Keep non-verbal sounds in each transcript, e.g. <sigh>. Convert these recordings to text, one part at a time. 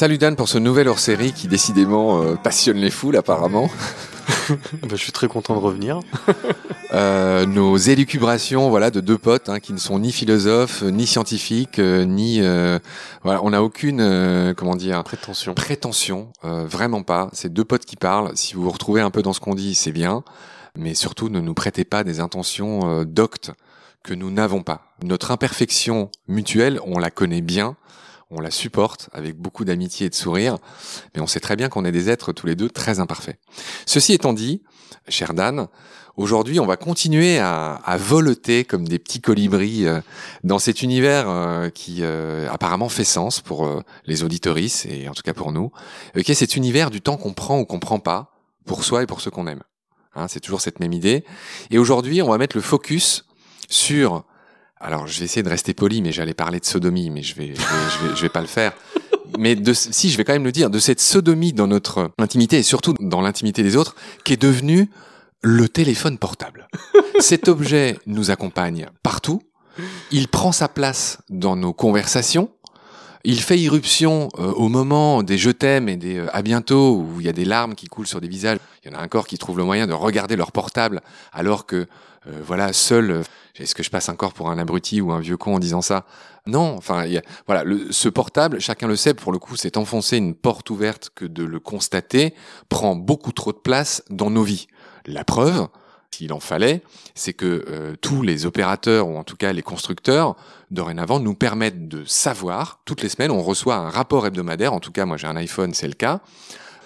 Salut Dan pour ce nouvel hors-série qui décidément euh, passionne les foules apparemment. <laughs> <laughs> Bah, je suis très content de revenir. <laughs> Euh, nos élucubrations voilà de deux potes hein, qui ne sont ni philosophes ni scientifiques euh, ni euh, voilà on n'a aucune euh, comment dire Prétention. prétention euh, vraiment pas. C'est deux potes qui parlent. Si vous vous retrouvez un peu dans ce qu'on dit c'est bien. Mais surtout ne nous prêtez pas des intentions doctes que nous n'avons pas. Notre imperfection mutuelle on la connaît bien on la supporte avec beaucoup d'amitié et de sourire mais on sait très bien qu'on est des êtres tous les deux très imparfaits ceci étant dit cher Dan Aujourd'hui, on va continuer à, à voleter comme des petits colibris euh, dans cet univers euh, qui euh, apparemment fait sens pour les auditorices et en tout cas pour nous. Ok, cet univers du temps qu'on prend ou qu'on prend pas pour soi et pour ceux qu'on aime. Hein, c'est toujours cette même idée. Et aujourd'hui, on va mettre le focus sur. Alors, je vais essayer de rester poli, mais j'allais parler de sodomie, mais je vais, je vais, je vais, pas le faire. Mais de, si, je vais quand même le dire, de cette sodomie dans notre intimité et surtout dans l'intimité des autres, qui est devenue le téléphone portable. Cet objet nous accompagne partout. Il prend sa place dans nos conversations. Il fait irruption euh, au moment des je t'aime et des euh, à bientôt où il y a des larmes qui coulent sur des visages. Il y en a encore qui trouvent le moyen de regarder leur portable alors que euh, voilà seul. euh, Est-ce que je passe encore pour un abruti ou un vieux con en disant ça? Non. Enfin, voilà, ce portable, chacun le sait. Pour le coup, c'est enfoncer une porte ouverte que de le constater prend beaucoup trop de place dans nos vies. La preuve, s'il en fallait, c'est que euh, tous les opérateurs, ou en tout cas les constructeurs, dorénavant, nous permettent de savoir, toutes les semaines, on reçoit un rapport hebdomadaire, en tout cas moi j'ai un iPhone, c'est le cas,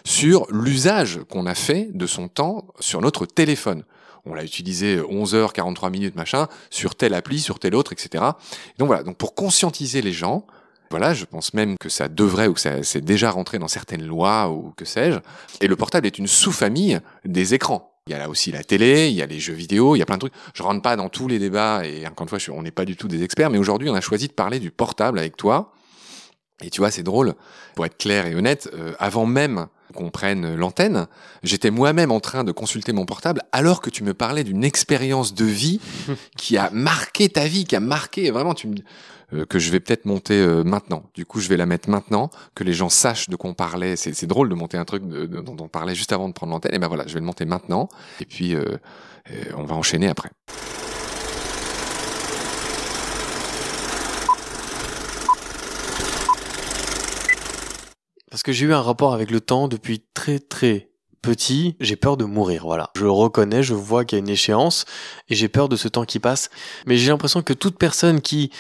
sur l'usage qu'on a fait de son temps sur notre téléphone. On l'a utilisé 11 heures, 43 minutes, machin, sur telle appli, sur telle autre, etc. Et donc voilà, donc pour conscientiser les gens, voilà, je pense même que ça devrait ou que ça c'est déjà rentré dans certaines lois ou que sais-je. Et le portable est une sous-famille des écrans. Il y a là aussi la télé, il y a les jeux vidéo, il y a plein de trucs. Je rentre pas dans tous les débats et encore une fois, on n'est pas du tout des experts, mais aujourd'hui, on a choisi de parler du portable avec toi. Et tu vois, c'est drôle. Pour être clair et honnête, euh, avant même qu'on prenne l'antenne, j'étais moi-même en train de consulter mon portable alors que tu me parlais d'une expérience de vie <laughs> qui a marqué ta vie, qui a marqué vraiment tu me euh, que je vais peut-être monter euh, maintenant. Du coup, je vais la mettre maintenant, que les gens sachent de quoi on parlait. C'est, c'est drôle de monter un truc de- de- dont on parlait juste avant de prendre l'antenne. Et ben voilà, je vais le monter maintenant. Et puis, euh, euh, on va enchaîner après. Parce que j'ai eu un rapport avec le temps depuis très très petit. J'ai peur de mourir, voilà. Je reconnais, je vois qu'il y a une échéance et j'ai peur de ce temps qui passe. Mais j'ai l'impression que toute personne qui,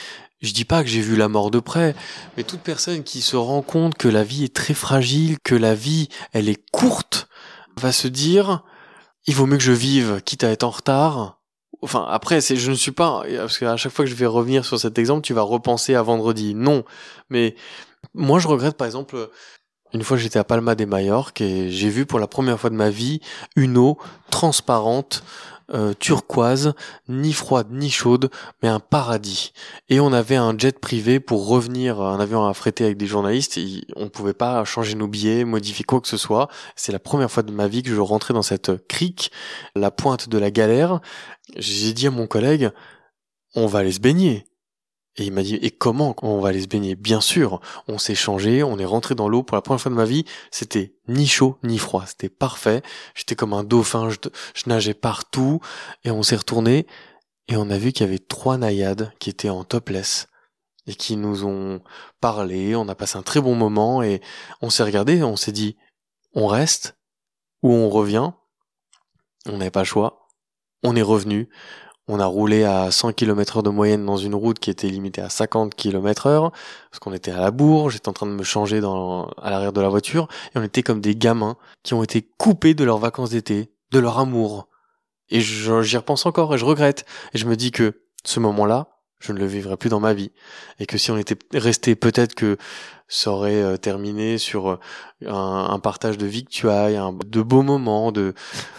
je dis pas que j'ai vu la mort de près, mais toute personne qui se rend compte que la vie est très fragile, que la vie elle est courte, va se dire, il vaut mieux que je vive, quitte à être en retard. Enfin, après, c'est, je ne suis pas, parce qu'à chaque fois que je vais revenir sur cet exemple, tu vas repenser à vendredi. Non. Mais, moi, je regrette, par exemple, une fois j'étais à Palma de Majorque et j'ai vu pour la première fois de ma vie une eau transparente, euh, turquoise, ni froide ni chaude, mais un paradis. Et on avait un jet privé pour revenir, un avion à affréter avec des journalistes. On pouvait pas changer nos billets, modifier quoi que ce soit. C'est la première fois de ma vie que je rentrais dans cette crique, la pointe de la galère. J'ai dit à mon collègue, on va aller se baigner. Et il m'a dit, et comment on va aller se baigner? Bien sûr, on s'est changé, on est rentré dans l'eau pour la première fois de ma vie. C'était ni chaud ni froid, c'était parfait. J'étais comme un dauphin, je, nageais partout. Et on s'est retourné et on a vu qu'il y avait trois naïades qui étaient en topless et qui nous ont parlé. On a passé un très bon moment et on s'est regardé, on s'est dit, on reste ou on revient? On n'avait pas le choix. On est revenu. On a roulé à 100 km heure de moyenne dans une route qui était limitée à 50 km heure, parce qu'on était à la bourre, j'étais en train de me changer à l'arrière de la voiture, et on était comme des gamins qui ont été coupés de leurs vacances d'été, de leur amour. Et j'y repense encore, et je regrette. Et je me dis que ce moment-là, je ne le vivrai plus dans ma vie. Et que si on était resté, peut-être que ça aurait euh, terminé sur euh, un, un partage de victuailles, un, de beaux moments, de,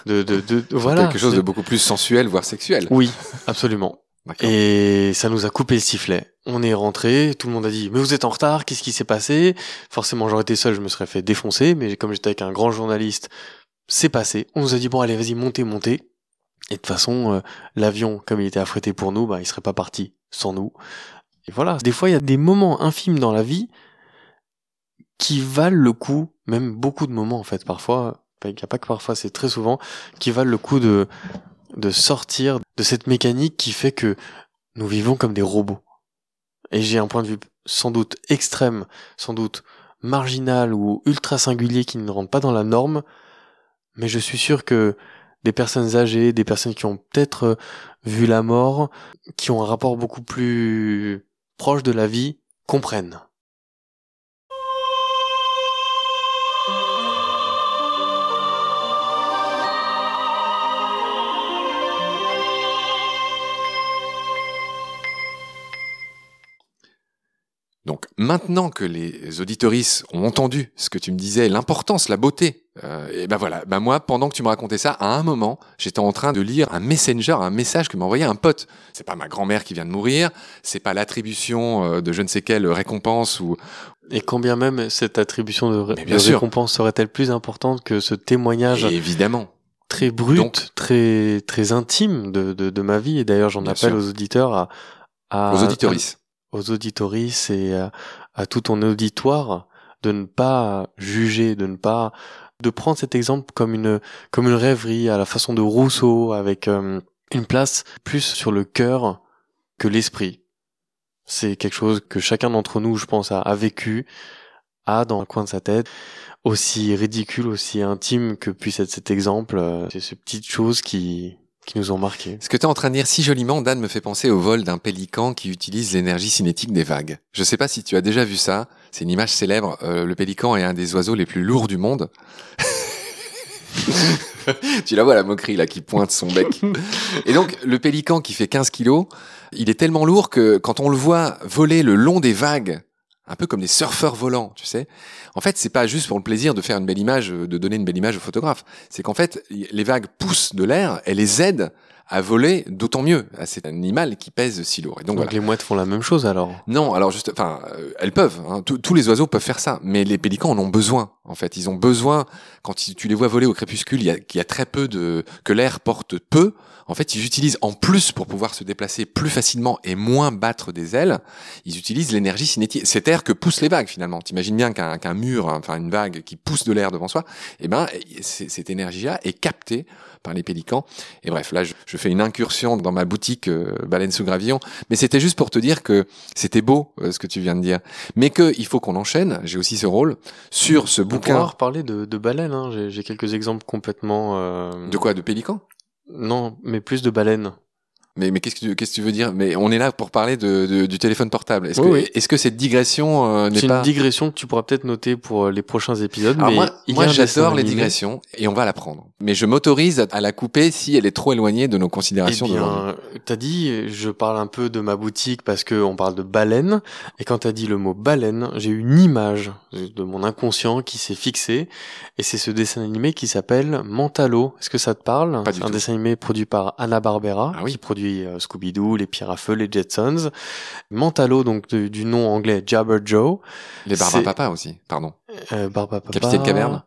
de, de, de, voilà. Quelque chose de beaucoup plus sensuel, voire sexuel. Oui, absolument. Et ça nous a coupé le sifflet. On est rentré, tout le monde a dit mais vous êtes en retard, qu'est-ce qui s'est passé? Forcément j'aurais été seul, je me serais fait défoncer, mais comme j'étais avec un grand journaliste, c'est passé. On nous a dit bon allez vas-y montez montez. Et de toute façon euh, l'avion comme il était affrété pour nous, bah il serait pas parti sans nous. Et voilà. Des fois il y a des moments infimes dans la vie qui valent le coup, même beaucoup de moments en fait parfois. Il n'y a pas que parfois, c'est très souvent qui valent le coup de de sortir de cette mécanique qui fait que nous vivons comme des robots. Et j'ai un point de vue sans doute extrême, sans doute marginal ou ultra singulier qui ne rentre pas dans la norme, mais je suis sûr que des personnes âgées, des personnes qui ont peut-être euh, vu la mort, qui ont un rapport beaucoup plus proche de la vie, comprennent. Donc maintenant que les auditoristes ont entendu ce que tu me disais, l'importance, la beauté, euh, et ben voilà, ben moi pendant que tu me racontais ça, à un moment, j'étais en train de lire un messenger, un message que m'a envoyé un pote. C'est pas ma grand-mère qui vient de mourir, c'est pas l'attribution euh, de je ne sais quelle récompense ou. Et combien même cette attribution de, ré- bien récompense serait-elle plus importante que ce témoignage Et évidemment. très brut, Donc- très très intime de, de, de ma vie? Et d'ailleurs, j'en Bien appelle sûr. aux auditeurs à, à Aux auditoristes. Aux auditoristes et à, tout ton auditoire de ne pas juger, de ne pas de prendre cet exemple comme une comme une rêverie à la façon de Rousseau avec euh, une place plus sur le cœur que l'esprit. C'est quelque chose que chacun d'entre nous, je pense, a, a vécu, a dans le coin de sa tête, aussi ridicule, aussi intime que puisse être cet exemple. euh, C'est ces petites choses qui Ce que tu es en train de dire si joliment, Dan, me fait penser au vol d'un pélican qui utilise l'énergie cinétique des vagues. Je sais pas si tu as déjà vu ça. C'est une image célèbre. Euh, le pélican est un des oiseaux les plus lourds du monde. <laughs> tu la vois la moquerie là qui pointe son bec. Et donc le pélican qui fait 15 kilos, il est tellement lourd que quand on le voit voler le long des vagues, un peu comme des surfeurs volants, tu sais. En fait, c'est pas juste pour le plaisir de faire une belle image, euh, de donner une belle image au photographe. C'est qu'en fait, les vagues poussent de l'air, elles les aident à voler d'autant mieux à cet animal qui pèse si lourd. Et donc, Donc, voilà. les mouettes font la même chose alors. Non, alors juste, enfin, euh, elles peuvent. hein. Tous- les oiseaux peuvent faire ça, mais les pélicans en ont besoin. En fait, ils ont besoin quand tu les vois voler au crépuscule, il y a, qu'il y a très peu de que l'air porte peu. En fait, ils utilisent en plus pour pouvoir se déplacer plus facilement et moins battre des ailes. Ils utilisent l'énergie cinétique, cet air que poussent les vagues finalement. T'imagines bien qu'un mur, hein, enfin une vague qui pousse de l'air devant soi, eh ben cette énergie-là est captée par les pélicans. Et bref, là, je, je fais une incursion dans ma boutique euh, Baleine sous gravillon, mais c'était juste pour te dire que c'était beau euh, ce que tu viens de dire, mais que il faut qu'on enchaîne. J'ai aussi ce rôle sur ce On pourra bouquin. reparler de, de baleines. Hein. J'ai, j'ai quelques exemples complètement. euh, De quoi? De pélicans? Non, mais plus de baleines. Mais, mais qu'est-ce que tu, qu'est-ce que tu veux dire? Mais on est là pour parler de, de- du téléphone portable. Est-ce Oui, que, oui. est-ce que cette digression euh, n'est C'est pas une digression que tu pourras peut-être noter pour euh, les prochains épisodes. Alors mais moi, moi j'adore les animé. digressions et on va la prendre. Mais je m'autorise à, la couper si elle est trop éloignée de nos Eh considérations d'aujourd'hui. bien, t'as dit, je parle un peu de ma boutique parce que on parle de baleine. Et quand t'as dit le mot baleine, j'ai eu une image de mon inconscient qui s'est fixée. Et c'est ce dessin animé qui s'appelle Mentalo. Est-ce que ça te parle? Pas du C'est un tout. dessin animé produit par Anna Barbera, Ah oui. qui produit euh, Scooby-Doo, Les Pierres à Feu, Les Jetsons. Mentalo, donc du nom anglais Jabber Joe. Les barbins c'est- papa aussi, pardon. Euh, Barba Papa. Capitaine Caverne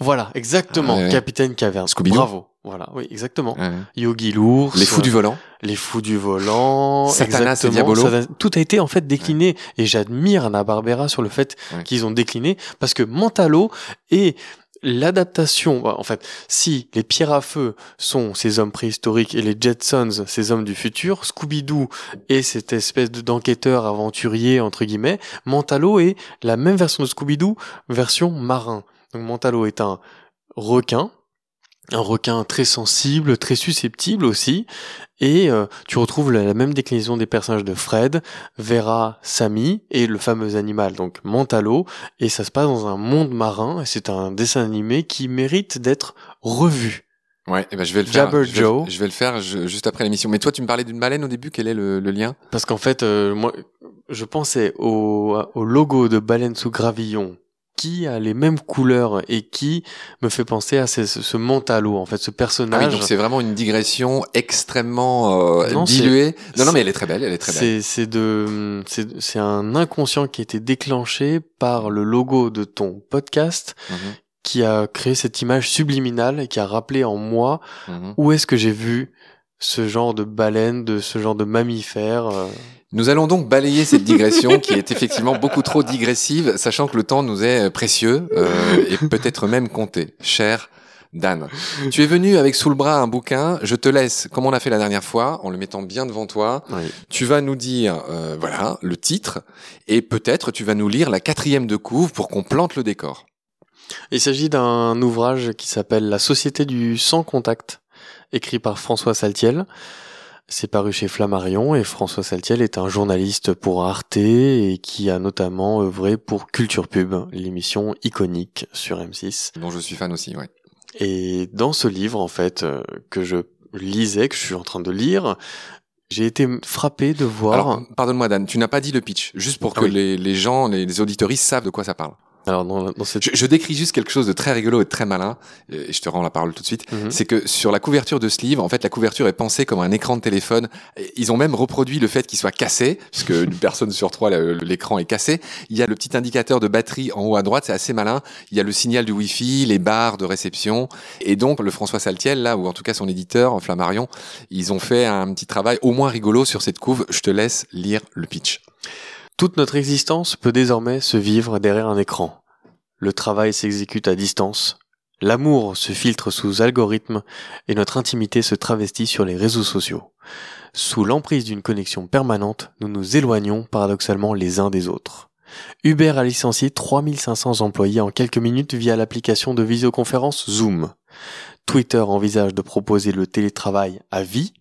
Voilà, exactement. Ah ouais. Capitaine Caverne. Scooby-Doo Bravo. Voilà, oui, exactement. Ouais. Yogi l'ours. Les fous du volant. Les fous du volant. Satanas et. Diabolo. Tout a été en fait décliné. Et j'admire Anna Barbera sur le fait qu'ils ont décliné parce que Mentalo est l'adaptation, bah, en fait, si les pierres à feu sont ces hommes préhistoriques et les Jetsons ces hommes du futur, Scooby-Doo est cette espèce de- d'enquêteur aventurier, entre guillemets, Mentalo est la même version de Scooby-Doo, version marin. Donc Mentalo est un requin, un requin très sensible, très susceptible aussi, et euh, tu retrouves la, la même déclinaison des personnages de Fred, Vera, Sammy et le fameux animal, donc Mentalo, et ça se passe dans un monde marin, et c'est un dessin animé qui mérite d'être revu. Ouais, et ben je vais le faire. Jabber je, vais, Joe. je vais le faire je- juste après l'émission. Mais toi, tu me parlais d'une baleine au début. Quel est le, le lien? Parce qu'en fait, euh, moi, je pensais au, au logo de Baleine sous Gravillon, qui a les mêmes couleurs et qui me fait penser à ce, ce, ce Mentalo, en fait, ce Ah personnage. oui, donc c'est vraiment une digression extrêmement euh, Non, diluée. Non, non, mais elle est très belle. Elle est très belle. C'est c'est de c'est c'est un inconscient qui a été déclenché par le logo de ton podcast Mhm. qui a créé cette image subliminale et qui a rappelé en moi Mhm. où est-ce que j'ai vu ce genre de baleine, de ce genre de mammifère. Nous allons donc balayer cette digression qui est effectivement beaucoup trop digressive, sachant que le temps nous est précieux euh, et peut-être même compté. Cher Dan, tu es venu avec sous le bras un bouquin. Je te laisse, comme on l'a fait la dernière fois, en le mettant bien devant toi. Oui. Tu vas nous dire, euh, voilà, le titre, et peut-être tu vas nous lire la quatrième de couve pour qu'on plante le décor. Il s'agit d'un ouvrage qui s'appelle La Société du sans contact, écrit par François Saltiel. C'est paru chez Flammarion et François Saltiel est un journaliste pour Arte et qui a notamment œuvré pour Culture Pub, l'émission iconique sur M6. dont je suis fan aussi, ouais. Et dans ce livre, en fait, euh, que je lisais, que je suis en train de lire, j'ai été frappé de voir. Alors, pardonne-moi Dan, tu n'as pas dit le pitch, juste pour Ah que oui. les, les gens, les, les auditoristes savent de quoi ça parle. Alors, dans cette. Je, je décris juste quelque chose de très rigolo et de très malin, et je te rends la parole tout de suite. Mhm. C'est que sur la couverture de ce livre, en fait, la couverture est pensée comme un écran de téléphone. Ils ont même reproduit le fait qu'il soit cassé, puisque <laughs> une personne sur trois, l'écran est cassé. Il y a le petit indicateur de batterie en haut à droite, c'est assez malin. Il y a le signal du Wi-Fi, les barres de réception. Et donc, le François Saltiel, là, ou en tout cas son éditeur, Flammarion, ils ont fait un petit travail au moins rigolo sur cette couve. Je te laisse lire le pitch. Toute notre existence peut désormais se vivre derrière un écran. Le travail s'exécute à distance. L'amour se filtre sous algorithme et notre intimité se travestit sur les réseaux sociaux. Sous l'emprise d'une connexion permanente, nous nous éloignons paradoxalement les uns des autres. Uber a licencié 3500 employés en quelques minutes via l'application de visioconférence Zoom. Twitter envisage de proposer le télétravail à vie.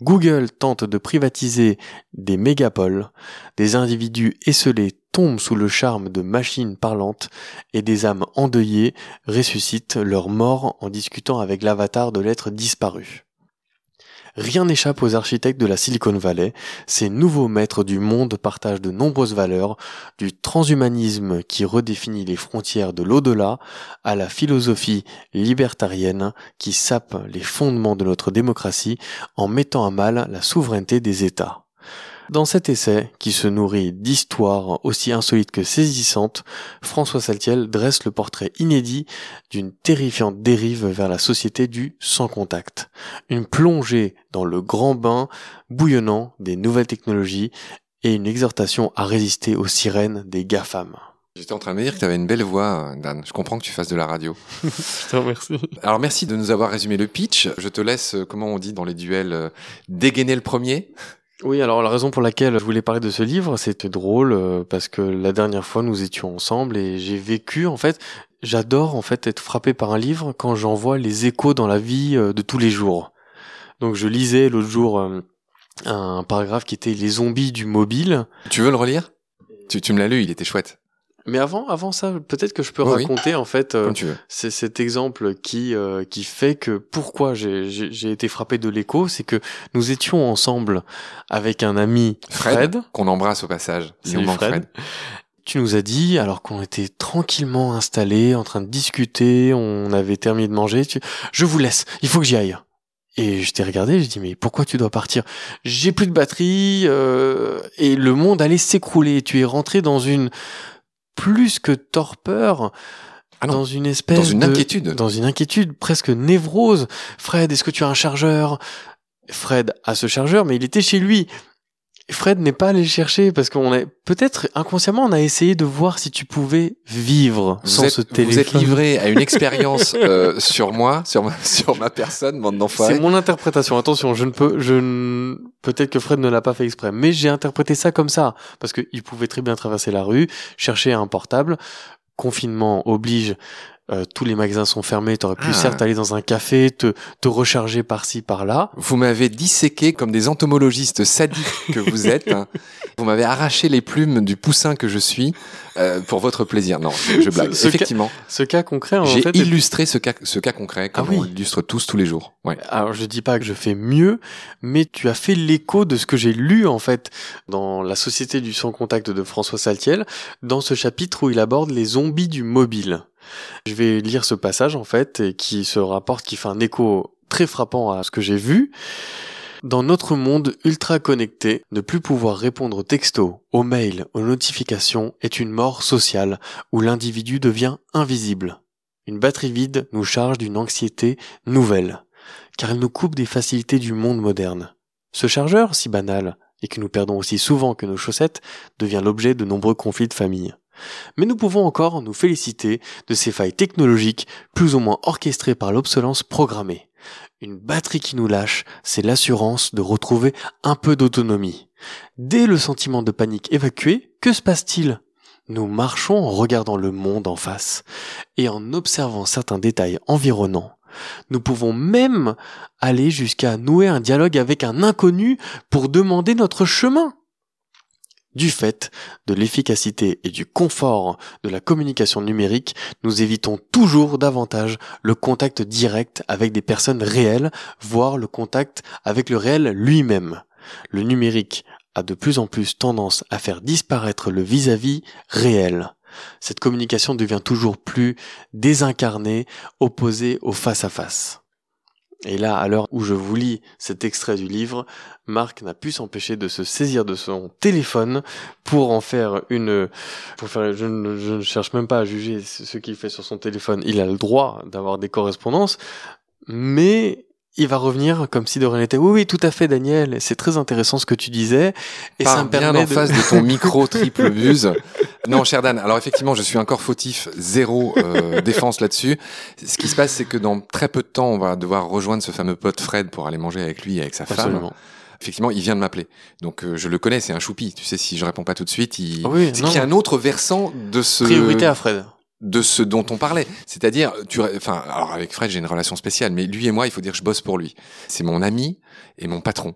Google tente de privatiser des mégapoles. Des individus esselés tombent sous le charme de machines parlantes et des âmes endeuillées ressuscitent leur mort en discutant avec l'avatar de l'être disparu. Rien n'échappe aux architectes de la Silicon Valley, ces nouveaux maîtres du monde partagent de nombreuses valeurs, du transhumanisme qui redéfinit les frontières de l'au-delà à la philosophie libertarienne qui sape les fondements de notre démocratie en mettant à mal la souveraineté des États. Dans cet essai, qui se nourrit d'histoires aussi insolites que saisissantes, François Saltiel dresse le portrait inédit d'une terrifiante dérive vers la société du sans contact. Une plongée dans le grand bain bouillonnant des nouvelles technologies et une exhortation à résister aux sirènes des GAFAM. J'étais en train de me dire que tu avais une belle voix, Dan. Je comprends que tu fasses de la radio. <laughs> Putain, merci. Alors merci de nous avoir résumé le pitch. Je te laisse, euh, comment on dit dans les duels, euh, dégainer le premier. Oui, alors la raison pour laquelle je voulais parler de ce livre, c'était drôle euh, parce que la dernière fois nous étions ensemble et j'ai vécu en fait, j'adore en fait être frappé par un livre quand j'en vois les échos dans la vie euh, de tous les jours. Donc je lisais l'autre jour euh, un paragraphe qui était les zombies du mobile. Tu veux le relire? Tu, tu me l'as lu, il était chouette. Mais avant, avant ça, peut-être que je peux Oui, oui. raconter en fait euh, c'est cet exemple qui euh, qui fait que pourquoi j'ai été frappé de l'écho, c'est que nous étions ensemble avec un ami Fred, Fred qu'on embrasse au passage. Salut manque Fred. Fred. Tu nous as dit, alors qu'on était tranquillement installés, en train de discuter, on avait terminé de manger, tu... je vous laisse, il faut que j'y aille. Et je t'ai regardé, j'ai dit, mais pourquoi tu dois partir? J'ai plus de batterie, euh, et le monde allait s'écrouler. Tu es rentré dans une, plus que torpeur, Ah dans une espèce Dans une de- inquiétude. dans une inquiétude presque névrose. Fred, est-ce que tu as un chargeur? Fred a ce chargeur, mais il était chez lui. Fred n'est pas allé le chercher parce qu'on a peut-être inconsciemment on a essayé de voir si tu pouvais vivre Vous sans êtes, ce vous téléphone. êtes livré à une expérience <laughs> euh, sur moi, sur ma, sur ma personne, bande C'est d'enfoirés. mon interprétation. Attention, je ne peux, je ne, peut-être que Fred ne l'a pas fait exprès, mais j'ai interprété ça comme ça parce qu'il pouvait très bien traverser la rue, chercher un portable. Confinement oblige. Euh, tous les magasins sont fermés. T'aurais pu Ah. certes aller dans un café, te, te recharger par-ci par-là. Vous m'avez disséqué comme des entomologistes sadiques que vous <laughs> êtes. hein. Vous m'avez arraché les plumes du poussin que je suis euh, pour votre plaisir. Non, je, je blague. <laughs> Ce- Effectivement, Ce cas concret, en j'ai fait, est- illustré ce cas, ce cas concret comme Ah oui. on l'illustre tous tous les jours. Ouais. Alors je dis pas que je fais mieux, mais tu as fait l'écho de ce que j'ai lu en fait dans La Société du sans contact de François Saltiel, dans ce chapitre où il aborde les zombies du mobile. Je vais lire ce passage en fait et qui se rapporte, qui fait un écho très frappant à ce que j'ai vu. Dans notre monde ultra connecté, ne plus pouvoir répondre aux textos, aux mails, aux notifications est une mort sociale où l'individu devient invisible. Une batterie vide nous charge d'une anxiété nouvelle, car elle nous coupe des facilités du monde moderne. Ce chargeur, si banal, et que nous perdons aussi souvent que nos chaussettes, devient l'objet de nombreux conflits de famille. Mais nous pouvons encore nous féliciter de ces failles technologiques plus ou moins orchestrées par l'obsolence programmée. Une batterie qui nous lâche, c'est l'assurance de retrouver un peu d'autonomie. Dès le sentiment de panique évacué, que se passe-t-il? Nous marchons en regardant le monde en face et en observant certains détails environnants. Nous pouvons même aller jusqu'à nouer un dialogue avec un inconnu pour demander notre chemin. Du fait de l'efficacité et du confort de la communication numérique, nous évitons toujours davantage le contact direct avec des personnes réelles, voire le contact avec le réel lui-même. Le numérique a de plus en plus tendance à faire disparaître le vis-à-vis réel. Cette communication devient toujours plus désincarnée, opposée au face-à-face. Et là, à l'heure où je vous lis cet extrait du livre, Marc n'a pu s'empêcher de se saisir de son téléphone pour en faire une, pour faire, je ne, je ne cherche même pas à juger ce qu'il fait sur son téléphone. Il a le droit d'avoir des correspondances, mais il va revenir comme si de rien n'était. Oui, oui, tout à fait, Daniel. C'est très intéressant ce que tu disais. Et ça me bien permet en face de ton <laughs> micro triple buse. Non, cher Dan. Alors effectivement, je suis encore fautif, zéro euh, défense là-dessus. Ce qui se passe, c'est que dans très peu de temps, on va devoir rejoindre ce fameux pote Fred pour aller manger avec lui et avec sa Absolument. femme. Effectivement, il vient de m'appeler. Donc euh, je le connais, c'est un choupi. Tu sais, si je réponds pas tout de suite, il... Oui, c'est qu'il y a un autre versant de ce Priorité à Fred. De ce dont on parlait. C'est-à-dire, tu, enfin, alors avec Fred, j'ai une relation spéciale, mais lui et moi, il faut dire que je bosse pour lui. C'est mon ami et mon patron.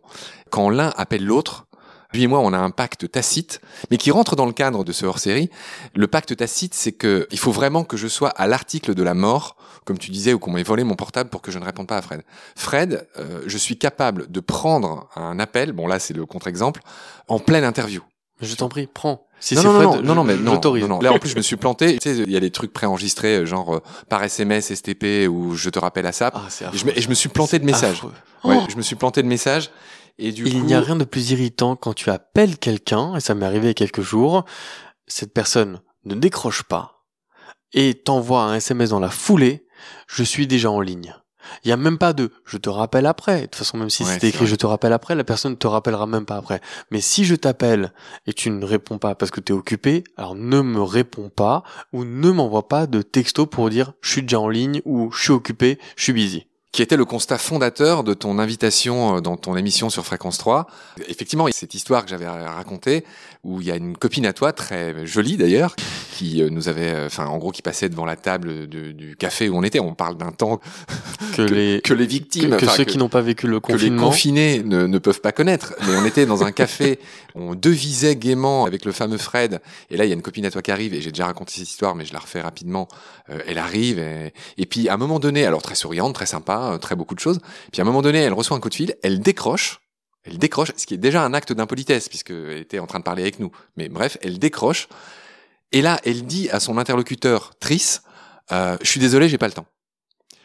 Quand l'un appelle l'autre, lui et moi, on a un pacte tacite, mais qui rentre dans le cadre de ce hors-série. Le pacte tacite, c'est que il faut vraiment que je sois à l'article de la mort, comme tu disais, ou qu'on m'ait volé mon portable pour que je ne réponde pas à Fred. Fred, euh, je suis capable de prendre un appel, bon là c'est le contre-exemple, en pleine interview. Je t'en prie, prends. Si non, c'est non, Fred, non, non, je- non, mais non, non, non. Là, en plus, je me suis planté. Tu sais, il y a des trucs préenregistrés, euh, genre euh, par SMS, STP, ou je te rappelle à ça. Ah, c'est et, je me, et je me suis planté de messages. Affreux. Ouais, Oh je me suis planté de messages. Et du Il coup, n'y a rien de plus irritant quand tu appelles quelqu'un, et ça m'est arrivé il y a quelques jours, cette personne ne décroche pas et t'envoie un SMS dans la foulée, je suis déjà en ligne. Il n'y a même pas de je te rappelle après. De toute façon, même si Ouais, c'était c'est écrit je te rappelle après, la personne ne te rappellera même pas après. Mais si je t'appelle et tu ne réponds pas parce que tu es occupé, alors ne me réponds pas ou ne m'envoie pas de texto pour dire je suis déjà en ligne ou je suis occupé, je suis busy. Qui était le constat fondateur de ton invitation euh, dans ton émission sur Fréquence 3. Effectivement, cette histoire que j'avais racontée, où il y a une copine à toi, très jolie d'ailleurs, qui euh, nous avait, euh, enfin, en gros, qui passait devant la table de- du café où on était. On parle d'un temps Que, les que les victimes, que ceux qui n'ont pas vécu le que les confinement confinés ne, ne peuvent pas connaître. Mais on était dans un café, on devisait gaiement avec le fameux Fred. Et là, il y a une copine à toi qui arrive, et j'ai déjà raconté cette histoire, mais je la refais rapidement. Euh, elle arrive, et, et puis à un moment donné, alors très souriante, très sympa, euh, très beaucoup de choses. Puis à un moment donné, elle reçoit un coup de fil, elle décroche. Elle décroche, ce qui est déjà un acte d'impolitesse, puisqu'elle était en train de parler avec nous. Mais bref, elle décroche. Et là, elle dit à son interlocuteur, Tris, euh, je suis désolé, j'ai pas le temps.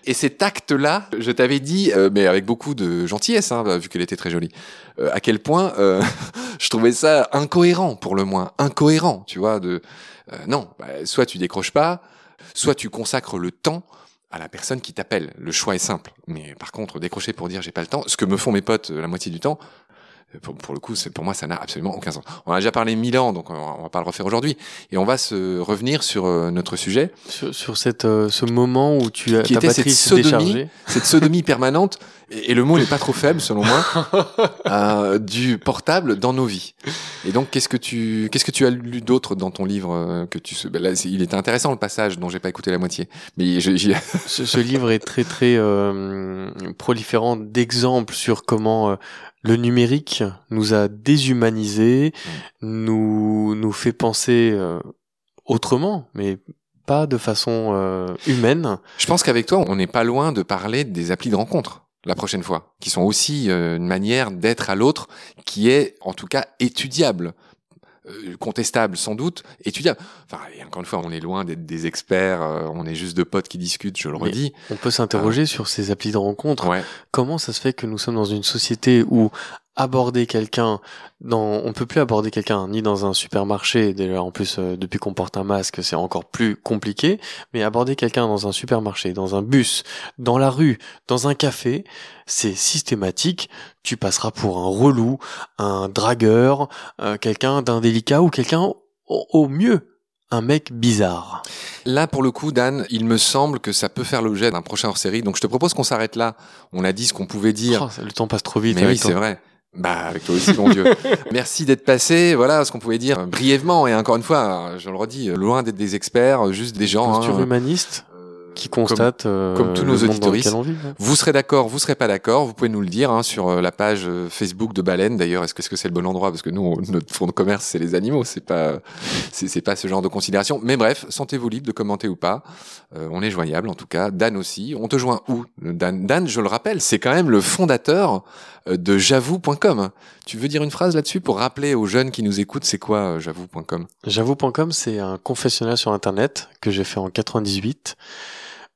Et cet acte-là, je t'avais dit, euh, mais avec beaucoup de gentillesse, hein, vu qu'elle était très jolie, à quel point <laughs> je trouvais ça incohérent, pour le moins, incohérent, tu vois. De non, bah, soit tu décroches pas, soit tu consacres le temps à la personne qui t'appelle. Le choix est simple. Mais par contre, décrocher pour dire j'ai pas le temps, ce que me font mes potes euh, la moitié du temps, pour, pour le coup, c'est pour moi ça n'a absolument aucun sens. On a déjà parlé mille ans, donc on va, on va pas le refaire aujourd'hui. Et on va se revenir sur euh, notre sujet. sur, sur cette, euh, ce moment où tu as Qui ta était cette sodomie cette sodomie permanente, et, et le mot n'est pas trop faible selon moi, <laughs> euh, du portable dans nos vies. Et donc, qu'est-ce que tu, qu'est-ce que tu as lu d'autre dans ton livre euh, que tu, ben là, il était intéressant le passage dont j'ai pas écouté la moitié, mais je- Ce, ce livre est très très euh, proliférant d'exemples sur comment euh, le numérique nous a déshumanisés, nous nous fait penser euh, autrement, mais pas de façon euh, humaine. je pense qu'avec toi, on n'est pas loin de parler des applis de rencontre la prochaine fois, qui sont aussi euh, une manière d'être à l'autre qui est, en tout cas, étudiable. Euh, contestable sans doute, étudiable. Enfin, et encore une fois, on est loin d'être des experts, euh, on est juste deux potes qui discutent, je le Mais- redis. On peut s'interroger sur ces applis de rencontre. Ouais. Comment ça se fait que nous sommes dans une société où aborder quelqu'un dans on peut plus aborder quelqu'un ni dans un supermarché déjà en plus euh, depuis qu'on porte un masque c'est encore plus compliqué mais aborder quelqu'un dans un supermarché dans un bus dans la rue dans un café c'est systématique tu passeras pour un relou un dragueur euh, quelqu'un d'indélicat ou quelqu'un au, au mieux un mec bizarre. Là, pour le coup, Dan, il me semble que ça peut faire l'objet d'un prochain hors-série. Donc, je te propose qu'on s'arrête là. On a dit ce qu'on pouvait dire. Oh, le temps passe trop vite. Mais oui, c'est vrai. Bah, avec toi aussi, mon Dieu. <laughs> Merci d'être passé. Voilà ce qu'on pouvait dire brièvement. Et encore une fois, je le redis, loin d'être des experts, juste des gens. Posture hein, humaniste euh, qui constate euh, comme tous nos auditoristes. vit, ouais. Vous serez d'accord, vous serez pas d'accord, vous pouvez nous le dire hein, sur euh, la page euh, Facebook de Baleine. D'ailleurs, est-ce que c'est le bon endroit? Parce que nous, on- notre fonds de commerce, c'est les animaux, c'est pas, c'est pas ce genre de considération. Mais bref, sentez-vous libre de commenter ou pas. Euh, on est joignable, en tout cas. Dan aussi. On te joint où? Dan, Dan, je le rappelle, c'est quand même le fondateur de J'avoue.com. Tu veux dire une phrase là-dessus pour rappeler aux jeunes qui nous écoutent, c'est quoi J'avoue.com J'avoue.com, c'est un confessionnal sur Internet que j'ai fait en 98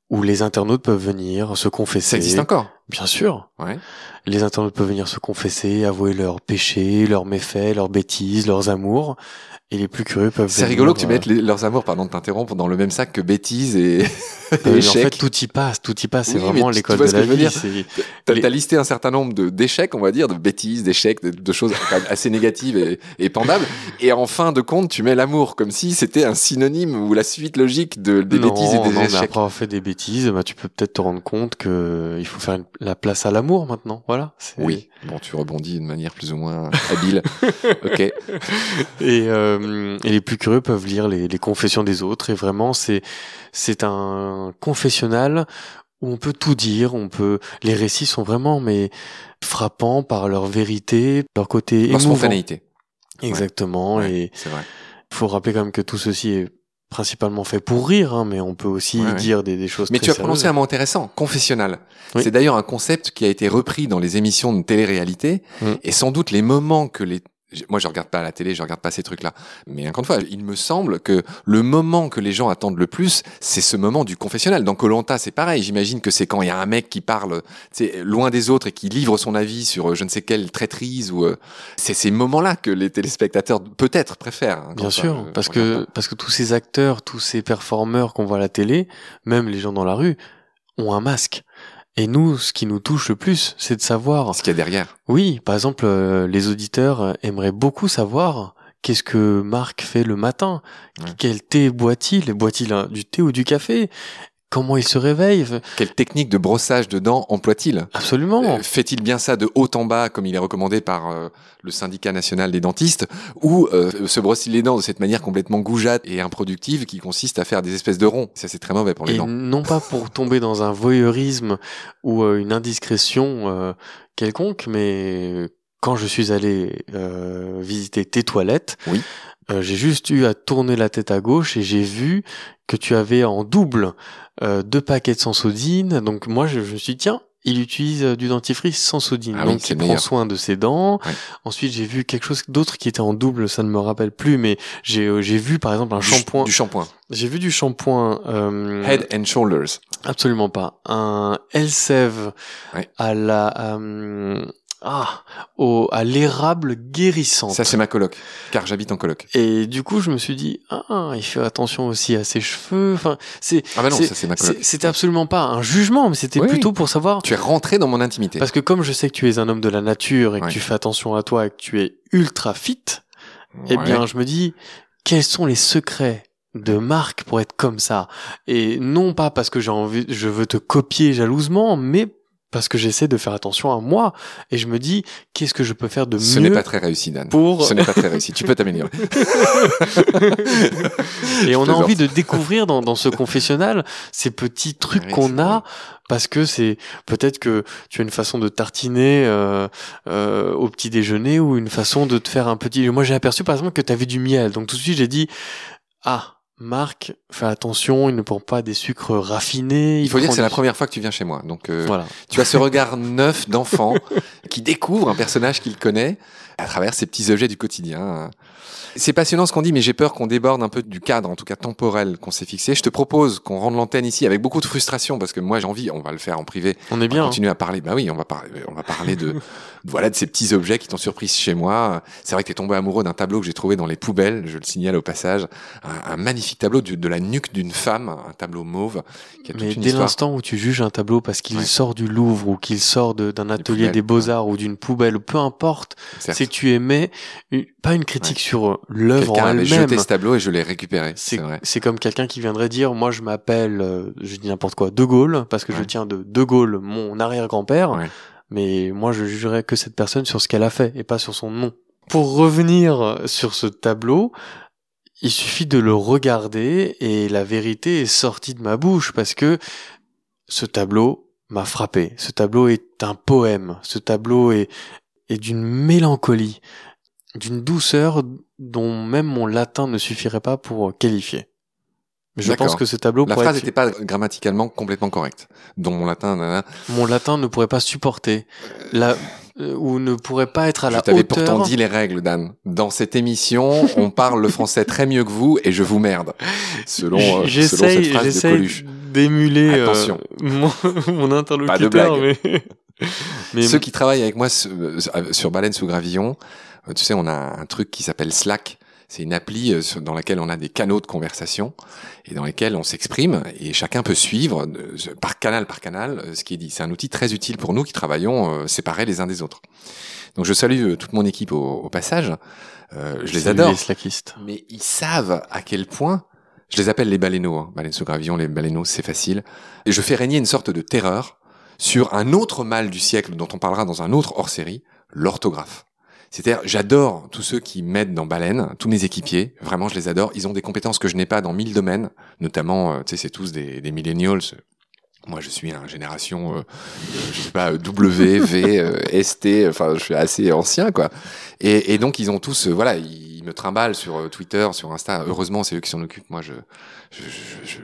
où les internautes peuvent venir se confesser. Ça existe encore Bien sûr. Ouais. Les internautes peuvent venir se confesser, avouer leurs péchés, leurs méfaits, leurs bêtises, leurs amours. Et les plus curieux peuvent C'est rigolo que tu euh, mettes les- leurs amours, pardon de t'interrompre, dans le même sac que bêtises et, <laughs> et euh, en échecs. fait, tout y passe, tout y passe. C'est Oui, vraiment l'école de la vie. T'as Les- listé un certain nombre d'échecs, on va dire, de bêtises, d'échecs, de, de choses assez négatives et, et pendables. Et en fin de compte, tu mets l'amour comme si c'était un synonyme ou la suite logique de, des non, bêtises et des non, échecs. après avoir fait des bêtises, bah, tu peux peut-être te rendre compte que il faut faire une- la place à l'amour maintenant. Voilà. c'est- Oui. Bon, tu rebondis de manière plus ou moins habile. <laughs> ok. Et, euh, et les plus curieux peuvent lire les, les confessions des autres. Et vraiment, c'est c'est un confessionnal où on peut tout dire. On peut. Les récits sont vraiment mais frappants par leur vérité, leur côté En émouvant. spontanéité. Exactement. Ouais, Et c'est vrai. il faut rappeler quand même que tout ceci est principalement fait pour rire, hein, mais on peut aussi Ouais, ouais. dire des, des choses Mais très tu as prononcé sérieuses. un mot intéressant, confessionnal. Oui. C'est d'ailleurs un concept qui a été repris dans les émissions de télé-réalité Mm. et sans doute les moments que les moi, je regarde pas la télé, je regarde pas ces trucs-là. Mais encore une fois, il me semble que le moment que les gens attendent le plus, c'est ce moment du confessionnal. Dans Colanta, c'est pareil. J'imagine que c'est quand il y a un mec qui parle, loin des autres et qui livre son avis sur euh, je ne sais quelle traîtrise ou euh, c'est ces moments-là que les téléspectateurs peut-être préfèrent. hein, Bien ça, sûr, euh, parce que parce que tous ces acteurs, tous ces performeurs qu'on voit à la télé, même les gens dans la rue, ont un masque. Et nous, ce qui nous touche le plus, c'est de savoir. ce qu'il y a derrière. Oui, par exemple, euh, les auditeurs euh, aimeraient beaucoup savoir qu'est-ce que Marc fait le matin. Ouais. Quel thé boit-il? Boit-il du thé ou du café? Comment il se réveille? Quelle technique de brossage de dents emploie-t-il? Absolument. Euh, Fait-il bien ça de haut en bas, comme il est recommandé par euh, le syndicat national des dentistes, ou euh, se brosse-t-il les dents de cette manière complètement goujatte et improductive qui consiste à faire des espèces de ronds? Ça, c'est très mauvais pour les Et dents. non pas pour tomber dans un voyeurisme ou euh, une indiscrétion quelconque, mais quand je suis allé euh, visiter tes toilettes, Oui. euh, j'ai juste eu à tourner la tête à gauche et j'ai vu que tu avais en double euh, deux paquets de Sansodine. Donc moi, je, je me suis dit, tiens, il utilise euh, du dentifrice sans sodine. Ah donc il prend soin de ses dents. Ouais. Ensuite, j'ai vu quelque chose d'autre qui était en double, ça ne me rappelle plus, mais j'ai euh, j'ai vu par exemple un shampoing. Du shampoing. J'ai vu du shampoing. euh, Head and Shoulders. Absolument pas. Un Elseve Ouais. à la euh, ah au à l'érable guérissante. Ça, c'est ma coloc, car j'habite en coloc. Et du coup, je me suis dit ah, il fait attention aussi à ses cheveux. Enfin, c'est Ah bah non, ça, c'est ma coloc. c'est- c'était absolument pas un jugement, mais c'était Oui, plutôt pour savoir Tu es rentré dans mon intimité. parce que comme je sais que tu es un homme de la nature et que Ouais. tu fais attention à toi et que tu es ultra fit, eh bien, je me dis, quels sont les secrets de Marc pour être comme ça? Et non pas parce que j'ai envie, je veux te copier jalousement, mais parce que j'essaie de faire attention à moi. Et je me dis, qu'est-ce que je peux faire de Ce mieux n'est pas très réussi, Dan. pour... Ce n'est pas très réussi. Tu peux <laughs> t'améliorer. Et on a envie de découvrir dans, dans ce confessionnal ces petits trucs Oui, qu'on a parce que c'est peut-être que tu as une façon de tartiner euh, euh, au petit déjeuner ou une façon de te faire un petit. Moi j'ai aperçu par exemple que tu avais du miel, donc tout de suite j'ai dit ah Marc, fais attention, il ne prend pas des sucres raffinés. Il faut dire que c'est la première fois que tu viens chez moi. Donc, euh, Voilà. tu as ce <laughs> regard neuf d'enfant qui découvre un personnage qu'il connaît à travers ces petits objets du quotidien. C'est passionnant ce qu'on dit, mais j'ai peur qu'on déborde un peu du cadre, en tout cas temporel, qu'on s'est fixé. Je te propose qu'on rende l'antenne ici avec beaucoup de frustration, parce que moi j'ai envie, on va le faire en privé, On est on bien. va hein. continuer à parler. Bah oui, on va parler, on va parler <laughs> de, voilà, de ces petits objets qui t'ont surpris chez moi. C'est vrai que t'es tombé amoureux d'un tableau que j'ai trouvé dans les poubelles, je le signale au passage. Un, un magnifique tableau de la nuque d'une femme, un tableau mauve, qui a toute Mais dès l'instant où tu juges un tableau parce qu'il Ouais. sort du Louvre ou qu'il sort de- d'un atelier des beaux-arts ou d'une poubelle, peu importe, que tu aimais une- pas une critique sur l'œuvre en avait jeté elle-même. ce tableau et je l'ai récupéré. C'est vrai. c'est comme quelqu'un qui viendrait dire moi je m'appelle euh, je dis n'importe quoi De Gaulle parce que je tiens de De Gaulle mon arrière-grand-père Ouais. mais moi je jugerais que cette personne sur ce qu'elle a fait et pas sur son nom. Pour revenir sur ce tableau, il suffit de le regarder et la vérité est sortie de ma bouche parce que ce tableau m'a frappé. Ce tableau est un poème. Ce tableau est, est d'une mélancolie, d'une douceur dont même mon latin ne suffirait pas pour qualifier. Je pense que ce tableau La phrase être- n'était pas grammaticalement complètement correcte. Dont mon latin, nanana. mon latin ne pourrait pas supporter la euh, ou ne pourrait pas être à je la t'avais hauteur. pourtant dit les règles, Dan. Dans cette émission, on parle le français très mieux que vous et je vous merde. Selon, euh, selon cette phrase de Coluche. d'émuler euh, mon, <laughs> mon Pas interlocuteur, de mais, mais Ceux qui travaillent avec moi sur, euh, sur Baleine sous Gravillon, tu sais, on a un truc qui s'appelle Slack. C'est une appli euh, dans laquelle on a des canaux de conversation et dans lesquels on s'exprime et chacun peut suivre euh, par canal par canal euh, ce qui est dit. C'est un outil très utile pour nous qui travaillons euh, séparés les uns des autres. Donc je salue euh, toute mon équipe au, au passage. Euh, je les adore. Les slackistes. Mais ils savent à quel point, je les appelle les baleineaux, hein. baleines sous gravillon, les baleineaux, c'est facile. Et je fais régner une sorte de terreur sur un autre mal du siècle dont on parlera dans un autre hors-série, l'orthographe. C'est-à-dire, j'adore tous ceux qui m'aident dans Baleine, tous mes équipiers, vraiment je les adore. Ils ont des compétences que je n'ai pas dans mille domaines, notamment, euh, tu sais, c'est tous des, des millennials. Moi, je suis un génération, euh, je sais pas, W, V, euh, ST, enfin, je suis assez ancien, quoi. Et, donc, ils ont tous, euh, voilà, ils me trimballent sur Twitter, sur Insta. Heureusement, c'est eux qui s'en occupent. Moi, je,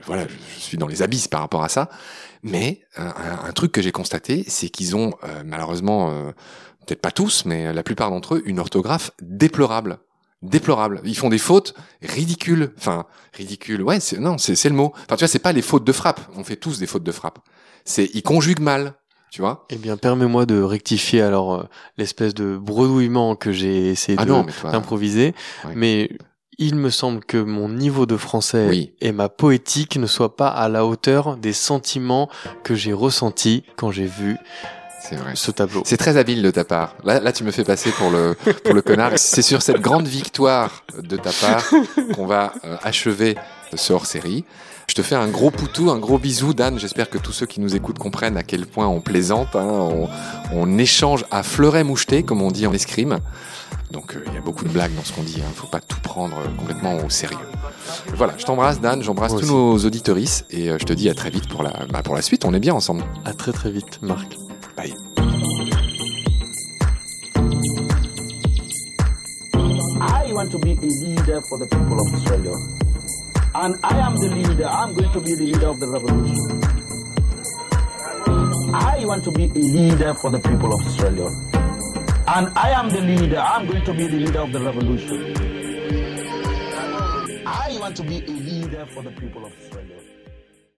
voilà, je, suis dans les abysses par rapport à ça. Mais un, truc que j'ai constaté, c'est qu'ils ont malheureusement, peut-être pas tous, mais la plupart d'entre eux, une orthographe déplorable. Déplorable. Ils font des fautes ridicules. Enfin, ridicules. Ouais, c'est non, c'est c'est le mot. Enfin, tu vois, c'est pas les fautes de frappe. On fait tous des fautes de frappe. C'est ils conjuguent mal. Tu vois Eh bien, permets-moi de rectifier alors euh, l'espèce de bredouillement que j'ai essayé Ah toi. d'improviser. Mais il me semble que mon niveau de français Oui. et ma poétique ne soient pas à la hauteur des sentiments que j'ai ressentis quand j'ai vu C'est vrai. ce tableau. C'est très habile de ta part. Là, là, tu me fais passer pour le pour le connard. C'est sur cette grande victoire de ta part qu'on va euh, achever ce hors-série. Je te fais un gros poutou, un gros bisou, Dan. J'espère que tous ceux qui nous écoutent comprennent à quel point on plaisante, hein. on, on échange à fleuret moucheté, comme on dit en escrime. Donc, euh, il y a beaucoup de blagues dans ce qu'on dit. Hein. Faut pas tout prendre euh, complètement au sérieux. Voilà, je t'embrasse, Dan. J'embrasse tous nos auditorices et euh, je te dis à très vite pour la bah, pour la suite. On est bien ensemble. À très très vite, Marc. Bye. I want to be a leader for the people of Australia. And I am the leader. I'm going to be the leader of the revolution. I want to be a leader for the people of Australia. And I am the leader. I'm going to be the leader of the revolution. I want to be a leader for the people of Australia.